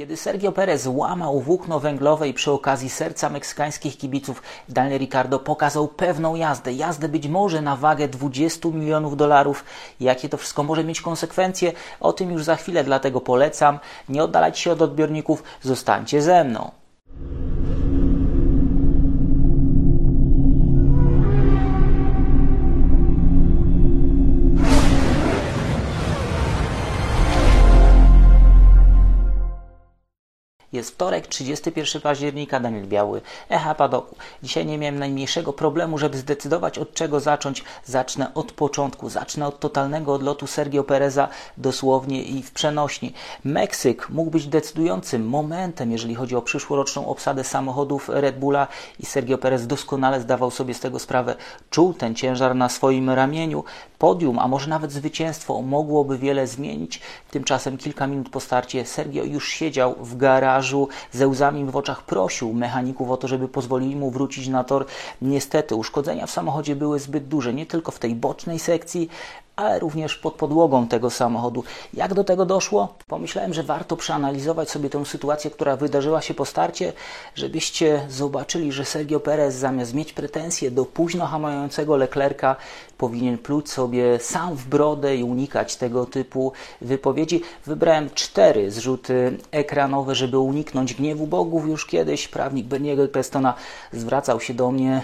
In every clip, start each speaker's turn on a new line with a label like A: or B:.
A: Kiedy Sergio Perez łamał włókno węglowe i przy okazji serca meksykańskich kibiców, Daniel Ricardo pokazał pewną jazdę. Jazdę być może na wagę 20 milionów dolarów. Jakie to wszystko może mieć konsekwencje? O tym już za chwilę, dlatego polecam. Nie oddalać się od odbiorników, zostańcie ze mną. Jest wtorek, 31 października, Daniel Biały, Echa Padoku. Dzisiaj nie miałem najmniejszego problemu, żeby zdecydować od czego zacząć. Zacznę od początku, zacznę od totalnego odlotu Sergio Pereza dosłownie i w przenośni. Meksyk mógł być decydującym momentem, jeżeli chodzi o przyszłoroczną obsadę samochodów Red Bulla i Sergio Perez doskonale zdawał sobie z tego sprawę. Czuł ten ciężar na swoim ramieniu. Podium, a może nawet zwycięstwo mogłoby wiele zmienić. Tymczasem kilka minut po starcie Sergio już siedział w garażu ze łzami w oczach prosił mechaników o to, żeby pozwolili mu wrócić na tor. Niestety uszkodzenia w samochodzie były zbyt duże, nie tylko w tej bocznej sekcji, ale również pod podłogą tego samochodu. Jak do tego doszło? Pomyślałem, że warto przeanalizować sobie tę sytuację, która wydarzyła się po starcie, żebyście zobaczyli, że Sergio Perez zamiast mieć pretensje do późno hamującego Leclerca, powinien pluć sobie sam w brodę i unikać tego typu wypowiedzi. Wybrałem cztery zrzuty ekranowe, żeby uniknąć gniewu bogów. Już kiedyś prawnik Berniego Pestona zwracał się do mnie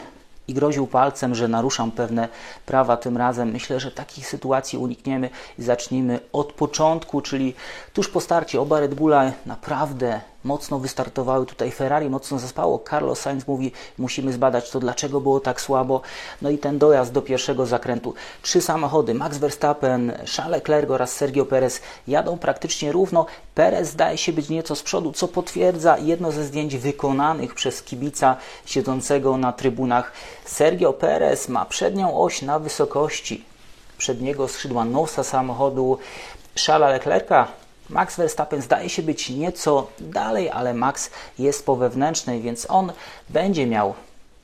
A: i groził palcem, że naruszam pewne prawa tym razem. Myślę, że takich sytuacji unikniemy i zacznijmy od początku, czyli tuż po starcie oba Red Bulla naprawdę mocno wystartowały tutaj Ferrari, mocno zaspało. Carlos Sainz mówi, musimy zbadać to, dlaczego było tak słabo. No i ten dojazd do pierwszego zakrętu. Trzy samochody, Max Verstappen, Charles Leclerc oraz Sergio Perez jadą praktycznie równo. Perez zdaje się być nieco z przodu, co potwierdza jedno ze zdjęć wykonanych przez kibica siedzącego na trybunach. Sergio Perez ma przednią oś na wysokości przedniego skrzydła nosa samochodu Charlesa Leclerca, Max Verstappen zdaje się być nieco dalej, ale Max jest po wewnętrznej, więc on będzie miał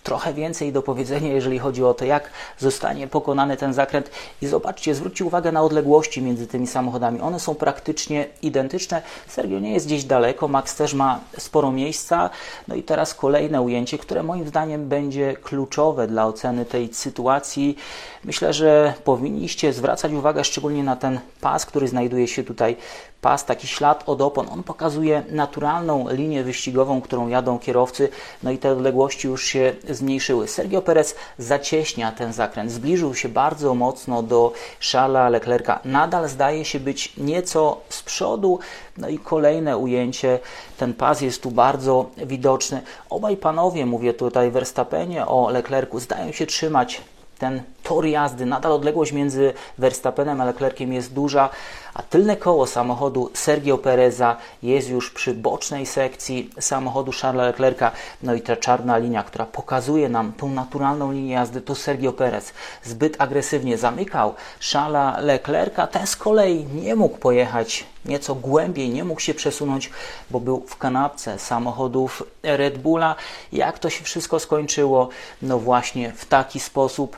A: trochę więcej do powiedzenia, jeżeli chodzi o to, jak zostanie pokonany ten zakręt. I zobaczcie, zwróćcie uwagę na odległości między tymi samochodami. One są praktycznie identyczne. Sergio nie jest gdzieś daleko, Max też ma sporo miejsca. No i teraz kolejne ujęcie, które moim zdaniem będzie kluczowe dla oceny tej sytuacji. Myślę, że powinniście zwracać uwagę szczególnie na ten pas, który znajduje się tutaj pas, taki ślad od opon. On pokazuje naturalną linię wyścigową, którą jadą kierowcy, no i te odległości już się zmniejszyły. Sergio Perez zacieśnia ten zakręt, zbliżył się bardzo mocno do Charlesa Leclerca. Nadal zdaje się być nieco z przodu, no i kolejne ujęcie, ten pas jest tu bardzo widoczny. Obaj panowie, mówię tutaj Verstappenie o Leclercu, zdają się trzymać ten tor jazdy, nadal odległość między Verstappenem a Leclerciem jest duża, a tylne koło samochodu Sergio Pereza jest już przy bocznej sekcji samochodu Charlesa Leclerca. No i ta czarna linia, która pokazuje nam tą naturalną linię jazdy, to Sergio Perez. Zbyt agresywnie zamykał Charlesa Leclerca. Ten z kolei nie mógł pojechać nieco głębiej, nie mógł się przesunąć, bo był w kanapce samochodów Red Bulla. Jak to się wszystko skończyło? No właśnie w taki sposób.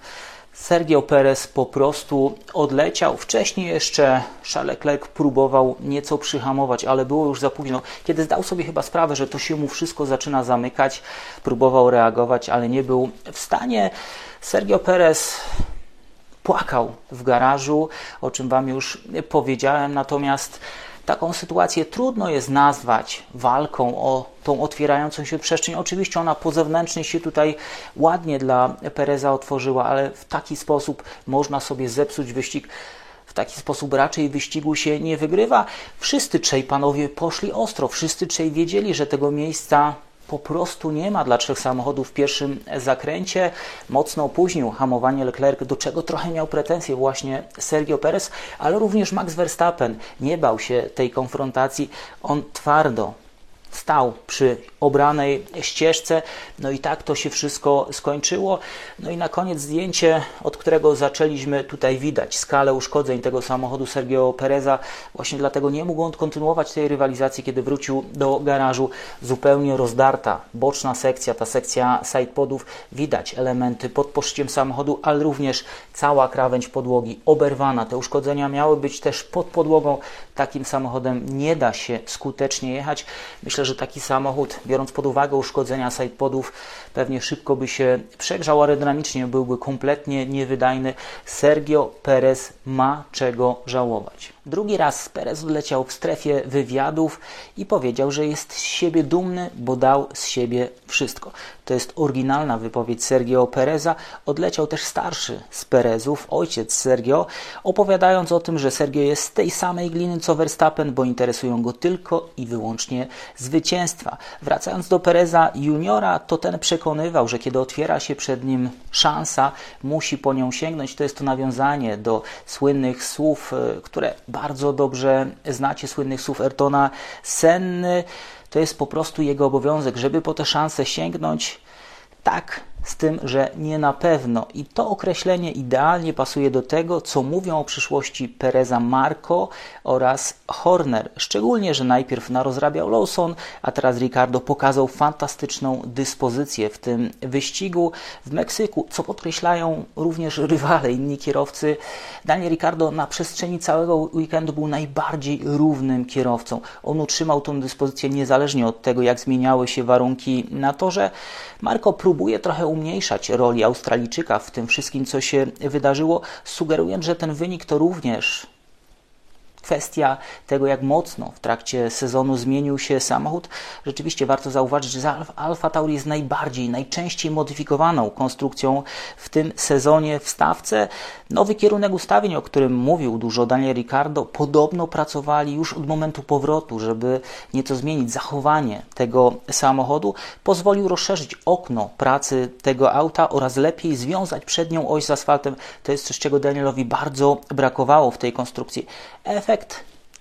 A: Sergio Perez po prostu odleciał. Wcześniej jeszcze Charles Leclerc próbował nieco przyhamować, ale było już za późno. Kiedy zdał sobie chyba sprawę, że to się mu wszystko zaczyna zamykać, próbował reagować, ale nie był w stanie. Sergio Perez płakał w garażu, o czym Wam już powiedziałem, natomiast Taką sytuację trudno jest nazwać walką o tą otwierającą się przestrzeń. Oczywiście ona po zewnętrznej się tutaj ładnie dla Pereza otworzyła, ale w taki sposób można sobie zepsuć wyścig. W taki sposób raczej wyścigu się nie wygrywa. Wszyscy trzej panowie poszli ostro, wszyscy trzej wiedzieli, że tego miejsca po prostu nie ma dla trzech samochodów w pierwszym zakręcie. Mocno opóźnił hamowanie Leclerc, do czego trochę miał pretensje właśnie Sergio Perez, ale również Max Verstappen nie bał się tej konfrontacji. On twardo stał przy obranej ścieżce. No i tak to się wszystko skończyło. No i na koniec zdjęcie, od którego zaczęliśmy tutaj widać skalę uszkodzeń tego samochodu Sergio Pereza. Właśnie dlatego nie mógł on kontynuować tej rywalizacji, kiedy wrócił do garażu. Zupełnie rozdarta boczna sekcja, ta sekcja sidepodów. Widać elementy pod poszciem samochodu, ale również cała krawędź podłogi oberwana. Te uszkodzenia miały być też pod podłogą. Takim samochodem nie da się skutecznie jechać. Myślę, że taki samochód, biorąc pod uwagę uszkodzenia sidepodów, pewnie szybko by się przegrzał aerodynamicznie, byłby kompletnie niewydajny. Sergio Perez ma czego żałować. Drugi raz Perez odleciał w strefie wywiadów i powiedział, że jest z siebie dumny, bo dał z siebie wszystko. To jest oryginalna wypowiedź Sergio Pereza. Odleciał też starszy z Perezów, ojciec Sergio, opowiadając o tym, że Sergio jest z tej samej gliny co Verstappen, bo interesują go tylko i wyłącznie zwycięstwa. Wracając do Pereza juniora, to ten przekonywał, że kiedy otwiera się przed nim szansa, musi po nią sięgnąć. To jest to nawiązanie do słynnych słów, e, które bardzo dobrze znacie, słynnych słów Ertona Senny. To jest po prostu jego obowiązek, żeby po tę szansę sięgnąć. Tak, z tym, że nie na pewno. I to określenie idealnie pasuje do tego, co mówią o przyszłości Pereza Marco oraz Horner. Szczególnie, że najpierw narozrabiał Lawson, a teraz Ricardo pokazał fantastyczną dyspozycję w tym wyścigu w Meksyku, co podkreślają również rywale, inni kierowcy. Daniel Ricardo na przestrzeni całego weekendu był najbardziej równym kierowcą. On utrzymał tę dyspozycję niezależnie od tego, jak zmieniały się warunki na torze. Marco próbuje trochę umniejszać roli Australijczyka w tym wszystkim, co się wydarzyło, sugerując, że ten wynik to również kwestia tego, jak mocno w trakcie sezonu zmienił się samochód. Rzeczywiście warto zauważyć, że Alfa Tauri jest najbardziej, najczęściej modyfikowaną konstrukcją w tym sezonie w stawce. Nowy kierunek ustawień, o którym mówił dużo Daniel Ricardo, podobno pracowali już od momentu powrotu, żeby nieco zmienić zachowanie tego samochodu. Pozwolił rozszerzyć okno pracy tego auta oraz lepiej związać przednią oś z asfaltem. To jest coś, czego Danielowi bardzo brakowało w tej konstrukcji. Efekt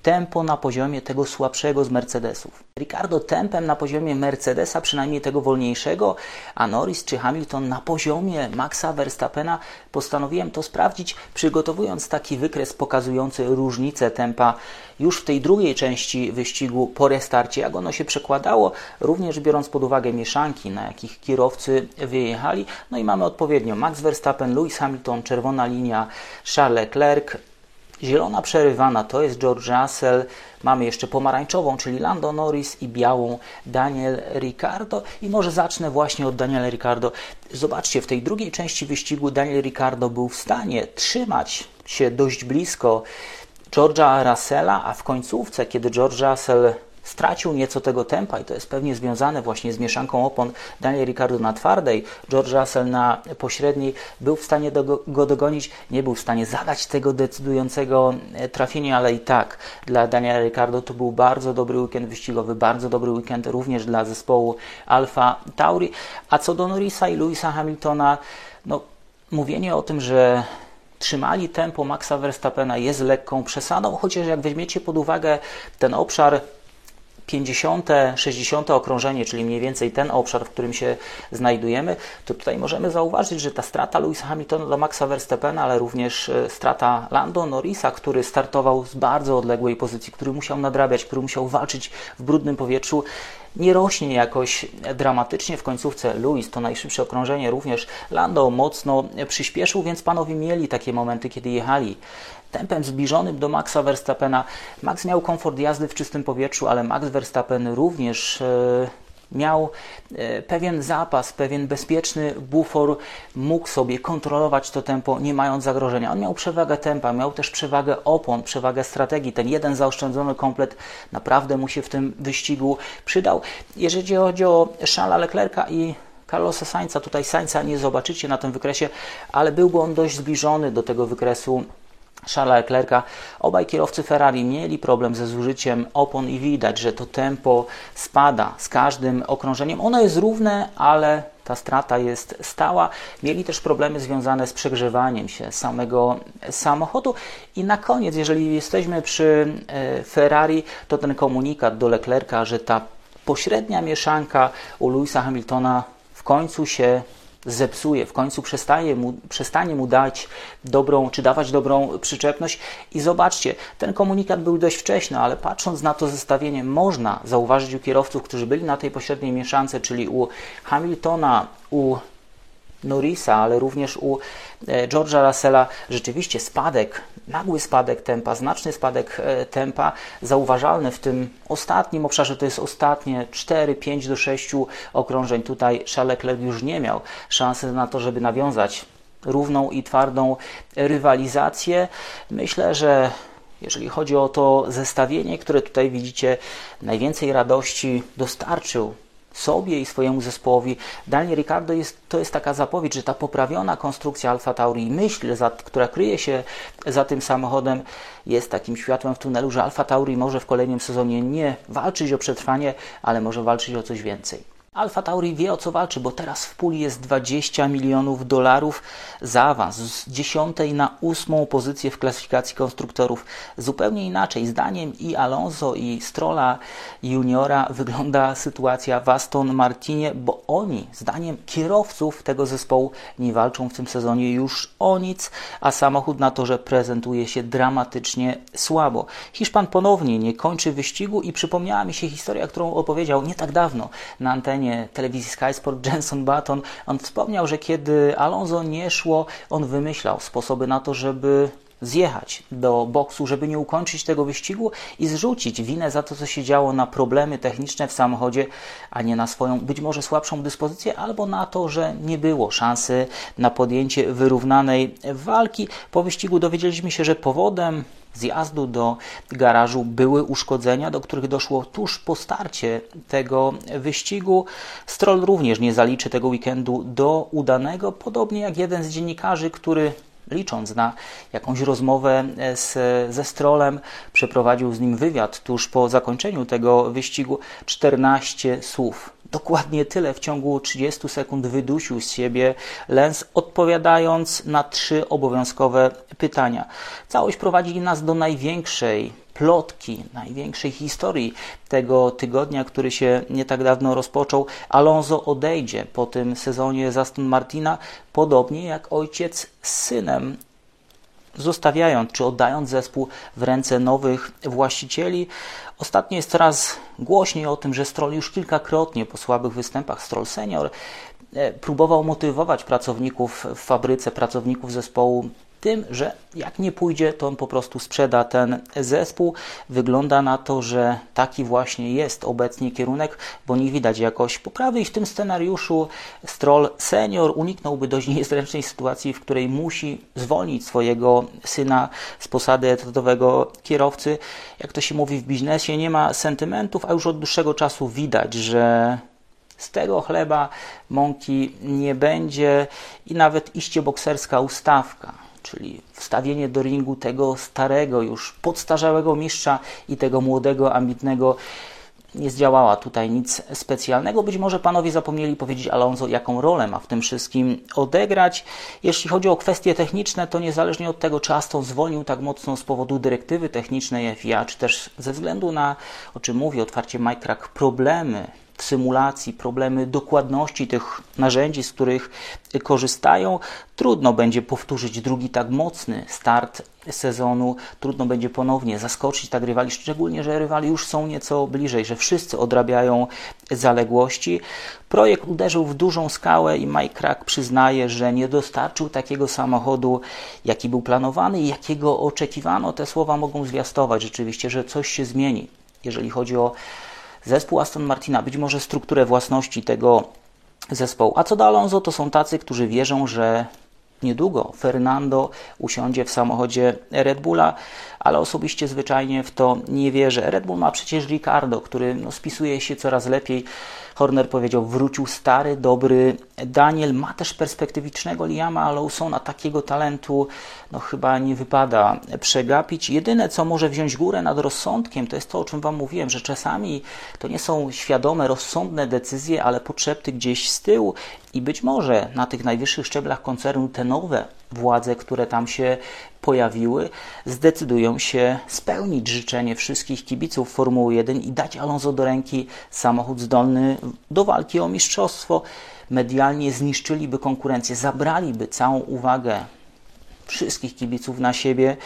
A: tempo na poziomie tego słabszego z Mercedesów. Ricardo tempem na poziomie Mercedesa, przynajmniej tego wolniejszego, a Norris czy Hamilton na poziomie Maxa Verstappena. Postanowiłem to sprawdzić, przygotowując taki wykres pokazujący różnicę tempa już w tej drugiej części wyścigu po restarcie, jak ono się przekładało, również biorąc pod uwagę mieszanki, na jakich kierowcy wyjechali. No i mamy odpowiednio Max Verstappen, Lewis Hamilton, czerwona linia, Charles Leclerc, Zielona przerywana to jest George Russell. Mamy jeszcze pomarańczową, czyli Lando Norris i białą Daniel Ricciardo. I może zacznę właśnie od Daniela Ricciardo. Zobaczcie, w tej drugiej części wyścigu Daniel Ricciardo był w stanie trzymać się dość blisko George'a Russella, a w końcówce, kiedy George Russell stracił nieco tego tempa i to jest pewnie związane właśnie z mieszanką opon Daniel Ricciardo na twardej, George Russell na pośredniej, był w stanie go dogonić, nie był w stanie zadać tego decydującego e, trafienia, ale i tak dla Daniela Ricciardo to był bardzo dobry weekend wyścigowy, bardzo dobry weekend również dla zespołu Alfa Tauri, a co do Norrisa i Louisa Hamiltona, no mówienie o tym, że trzymali tempo Maxa Verstappena jest lekką przesadą, chociaż jak weźmiecie pod uwagę ten obszar 50, 60 okrążenie, czyli mniej więcej ten obszar, w którym się znajdujemy, to tutaj możemy zauważyć, że ta strata Louisa Hamiltona do Maxa Verstappena, ale również e, strata Lando Norrisa, który startował z bardzo odległej pozycji, który musiał nadrabiać, który musiał walczyć w brudnym powietrzu, nie rośnie jakoś dramatycznie. W końcówce Louis to najszybsze okrążenie, również Lando mocno przyspieszył, więc panowie mieli takie momenty, kiedy jechali tempem zbliżonym do Maxa Verstappena. Max miał komfort jazdy w czystym powietrzu, ale Max Verstappen również e, miał e, pewien zapas, pewien bezpieczny bufor, mógł sobie kontrolować to tempo, nie mając zagrożenia. On miał przewagę tempa, miał też przewagę opon, przewagę strategii. Ten jeden zaoszczędzony komplet naprawdę mu się w tym wyścigu przydał. Jeżeli chodzi o Charlesa Leclerca i Carlosa Sainza, tutaj Sainza nie zobaczycie na tym wykresie, ale byłby on dość zbliżony do tego wykresu Charlesa Leclerca. Obaj kierowcy Ferrari mieli problem ze zużyciem opon i widać, że to tempo spada z każdym okrążeniem. Ono jest równe, ale ta strata jest stała. Mieli też problemy związane z przegrzewaniem się samego samochodu. I na koniec, jeżeli jesteśmy przy e, Ferrari, to ten komunikat do Leclerca, że ta pośrednia mieszanka u Louisa Hamiltona w końcu się zepsuje, w końcu przestaje mu, przestanie mu dać dobrą, czy dawać dobrą przyczepność. I zobaczcie, ten komunikat był dość wcześny, ale patrząc na to zestawienie, można zauważyć u kierowców, którzy byli na tej pośredniej mieszance, czyli u Hamiltona, u Norrisa, ale również u e, George'a Russella rzeczywiście spadek, nagły spadek tempa, znaczny spadek e, tempa, zauważalny w tym ostatnim obszarze, to jest ostatnie 4, 5 do 6 okrążeń. Tutaj Charles już nie miał szansy na to, żeby nawiązać równą i twardą rywalizację. Myślę, że jeżeli chodzi o to zestawienie, które tutaj widzicie, najwięcej radości dostarczył sobie i swojemu zespołowi. Daniel Ricardo jest, to jest taka zapowiedź, że ta poprawiona konstrukcja Alfa Tauri myśl, za, która kryje się za tym samochodem, jest takim światłem w tunelu, że Alfa Tauri może w kolejnym sezonie nie walczyć o przetrwanie, ale może walczyć o coś więcej. Alfa Tauri wie o co walczy, bo teraz w puli jest 20 milionów dolarów za awans z 10 na 8 pozycję w klasyfikacji konstruktorów. Zupełnie inaczej, zdaniem i Alonso i Strolla Juniora wygląda sytuacja w Aston Martinie, bo oni, zdaniem kierowców tego zespołu, nie walczą w tym sezonie już o nic, a samochód na torze prezentuje się dramatycznie słabo. Hiszpan ponownie nie kończy wyścigu i przypomniała mi się historia, którą opowiedział nie tak dawno na antenie antenie telewizji Sky Sport Jenson Button, on wspomniał, że kiedy Alonso nie szło, on wymyślał sposoby na to, żeby zjechać do boksu, żeby nie ukończyć tego wyścigu i zrzucić winę za to, co się działo na problemy techniczne w samochodzie, a nie na swoją być może słabszą dyspozycję, albo na to, że nie było szansy na podjęcie wyrównanej walki. Po wyścigu dowiedzieliśmy się, że powodem zjazdu do garażu były uszkodzenia, do których doszło tuż po starcie tego wyścigu. Stroll również nie zaliczy tego weekendu do udanego, podobnie jak jeden z dziennikarzy, który licząc na jakąś rozmowę z, ze Strolem, przeprowadził z nim wywiad tuż po zakończeniu tego wyścigu 14 słów dokładnie tyle w ciągu 30 sekund wydusił z siebie Lens, odpowiadając na trzy obowiązkowe pytania. Całość prowadzi nas do największej plotki, największej historii tego tygodnia, który się nie tak dawno rozpoczął. Alonso odejdzie po tym sezonie z Aston Martina, podobnie jak ojciec z synem zostawiając czy oddając zespół w ręce nowych właścicieli. Ostatnio jest coraz głośniej o tym, że Stroll już kilkakrotnie po słabych występach Stroll Senior e, próbował motywować pracowników w fabryce, pracowników zespołu tym, że jak nie pójdzie, to on po prostu sprzeda ten zespół. Wygląda na to, że taki właśnie jest obecnie kierunek, bo nie widać jakoś poprawy i w tym scenariuszu Stroll senior uniknąłby dość niezręcznej sytuacji, w której musi zwolnić swojego syna z posady etatowego kierowcy. Jak to się mówi w biznesie, nie ma sentymentów, a już od dłuższego czasu widać, że z tego chleba mąki nie będzie i nawet iście bokserska ustawka czyli wstawienie do ringu tego starego, już podstarzałego mistrza i tego młodego, ambitnego nie zdziałała tutaj nic specjalnego. Być może panowie zapomnieli powiedzieć Alonso, jaką rolę ma w tym wszystkim odegrać. Jeśli chodzi o kwestie techniczne, to niezależnie od tego, czy Aston zwolnił tak mocno z powodu dyrektywy technicznej FIA, czy też ze względu na, o czym mówi otwarcie Mike problemy w symulacji, problemy dokładności tych narzędzi, z których korzystają. Trudno będzie powtórzyć drugi tak mocny start sezonu, trudno będzie ponownie zaskoczyć tak rywali, szczególnie, że rywali już są nieco bliżej, że wszyscy odrabiają zaległości. Projekt uderzył w dużą skałę i Mike Crack przyznaje, że nie dostarczył takiego samochodu, jaki był planowany i jakiego oczekiwano. Te słowa mogą zwiastować rzeczywiście, że coś się zmieni, jeżeli chodzi o zespół Aston Martina, być może strukturę własności tego zespołu. A co do Alonso, to są tacy, którzy wierzą, że niedługo Fernando usiądzie w samochodzie Red Bulla, ale osobiście zwyczajnie w to nie wierzę. Red Bull ma przecież Ricardo, który no, spisuje się coraz lepiej Horner powiedział, wrócił stary, dobry Daniel. Ma też perspektywicznego Liama Lawsona, takiego talentu no chyba nie wypada przegapić. Jedyne, co może wziąć górę nad rozsądkiem, to jest to, o czym Wam mówiłem, że czasami to nie są świadome, rozsądne decyzje, ale potrzepty gdzieś z tyłu i być może na tych najwyższych szczeblach koncernu te nowe władze, które tam się pojawiły, zdecydują się spełnić życzenie wszystkich kibiców Formuły 1 i dać Alonso do ręki samochód zdolny do walki o mistrzostwo. Medialnie zniszczyliby konkurencję, zabraliby całą uwagę wszystkich kibiców na siebie.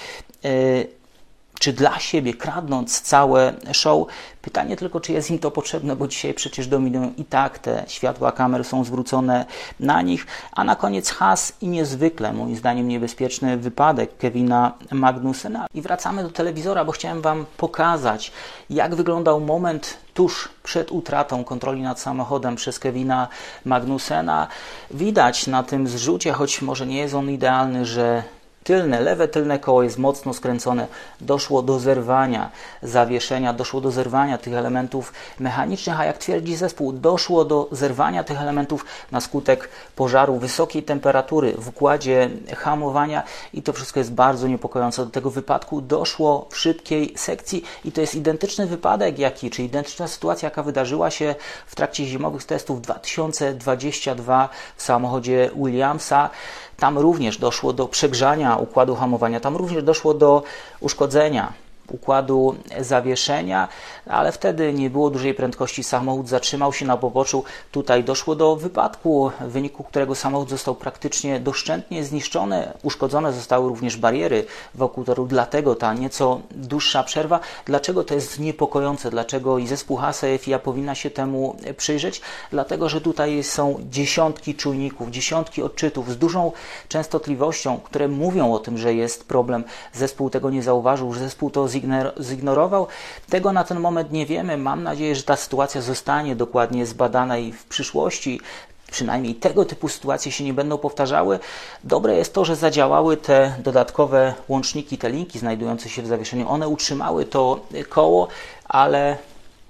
A: Czy dla siebie, kradnąc całe show. Pytanie tylko, czy jest im to potrzebne, bo dzisiaj przecież dominują i tak te światła kamer są zwrócone na nich. A na koniec has i niezwykle, moim zdaniem, niebezpieczny wypadek Kevina Magnusena. I wracamy do telewizora, bo chciałem Wam pokazać, jak wyglądał moment tuż przed utratą kontroli nad samochodem przez Kevina Magnusena. Widać na tym zrzucie, choć może nie jest on idealny, że tylne, lewe tylne koło jest mocno skręcone, doszło do zerwania zawieszenia, doszło do zerwania tych elementów mechanicznych, a jak twierdzi zespół, doszło do zerwania tych elementów na skutek pożaru wysokiej temperatury w układzie hamowania i to wszystko jest bardzo niepokojące. Do tego wypadku doszło w szybkiej sekcji i to jest identyczny wypadek, jaki, czy identyczna sytuacja, jaka wydarzyła się w trakcie zimowych testów 2022 w samochodzie Williamsa. Tam również doszło do przegrzania układu hamowania, tam również doszło do uszkodzenia układu zawieszenia, ale wtedy nie było dużej prędkości, samochód zatrzymał się na poboczu. Tutaj doszło do wypadku, w wyniku którego samochód został praktycznie doszczętnie zniszczony. Uszkodzone zostały również bariery wokół toru, dlatego ta nieco dłuższa przerwa. Dlaczego to jest niepokojące? Dlaczego i zespół Hasa i FIA powinna się temu przyjrzeć? Dlatego, że tutaj są dziesiątki czujników, dziesiątki odczytów z dużą częstotliwością, które mówią o tym, że jest problem. Zespół tego nie zauważył, że zespół to zignorował. Tego na ten moment nie wiemy. Mam nadzieję, że ta sytuacja zostanie dokładnie zbadana i w przyszłości przynajmniej tego typu sytuacje się nie będą powtarzały. Dobre jest to, że zadziałały te dodatkowe łączniki, te linki znajdujące się w zawieszeniu. One utrzymały to koło, ale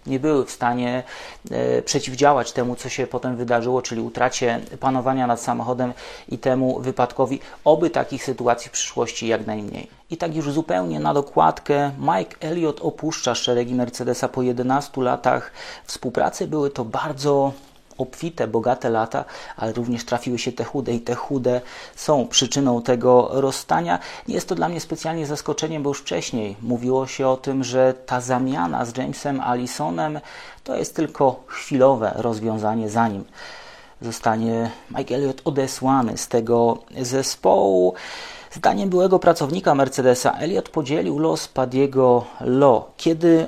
A: nie były w stanie e, przeciwdziałać temu, co się potem wydarzyło, czyli utracie panowania nad samochodem i temu wypadkowi. Oby takich sytuacji w przyszłości jak najmniej. I tak już zupełnie na dokładkę, Mike Elliott opuszcza szeregi Mercedesa po 11 latach współpracy. Były to bardzo obfite, bogate lata, ale również trafiły się te chude i te chude są przyczyną tego rozstania. Nie jest to dla mnie specjalnie zaskoczeniem, bo już wcześniej mówiło się o tym, że ta zamiana z Jamesem Allisonem to jest tylko chwilowe rozwiązanie, zanim zostanie Mike Elliott odesłany z tego zespołu. Zdaniem byłego pracownika Mercedesa, Elliott podzielił los Padiego Lo. Kiedy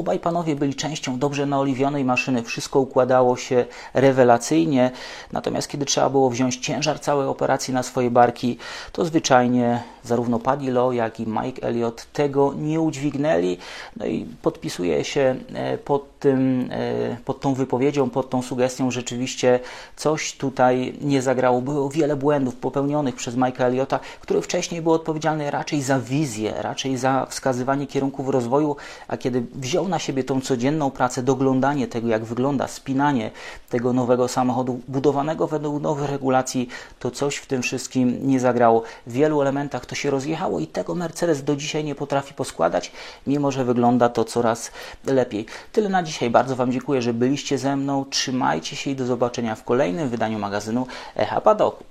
A: Obaj panowie byli częścią dobrze naoliwionej maszyny, wszystko układało się rewelacyjnie, natomiast kiedy trzeba było wziąć ciężar całej operacji na swoje barki, to zwyczajnie zarówno Paddy Lowe, jak i Mike Elliott tego nie udźwignęli. No i podpisuje się e, pod, tym, e, pod tą wypowiedzią, pod tą sugestią, rzeczywiście coś tutaj nie zagrało. Było wiele błędów popełnionych przez Mike'a Elliotta, który wcześniej był odpowiedzialny raczej za wizję, raczej za wskazywanie kierunków rozwoju, a kiedy wziął na siebie tą codzienną pracę, doglądanie tego, jak wygląda, spinanie tego nowego samochodu budowanego według nowych regulacji, to coś w tym wszystkim nie zagrało. W wielu elementach to się rozjechało i tego Mercedes do dzisiaj nie potrafi poskładać, mimo że wygląda to coraz lepiej. Tyle na dzisiaj. Bardzo Wam dziękuję, że byliście ze mną. Trzymajcie się i do zobaczenia w kolejnym wydaniu magazynu Echa Padoku.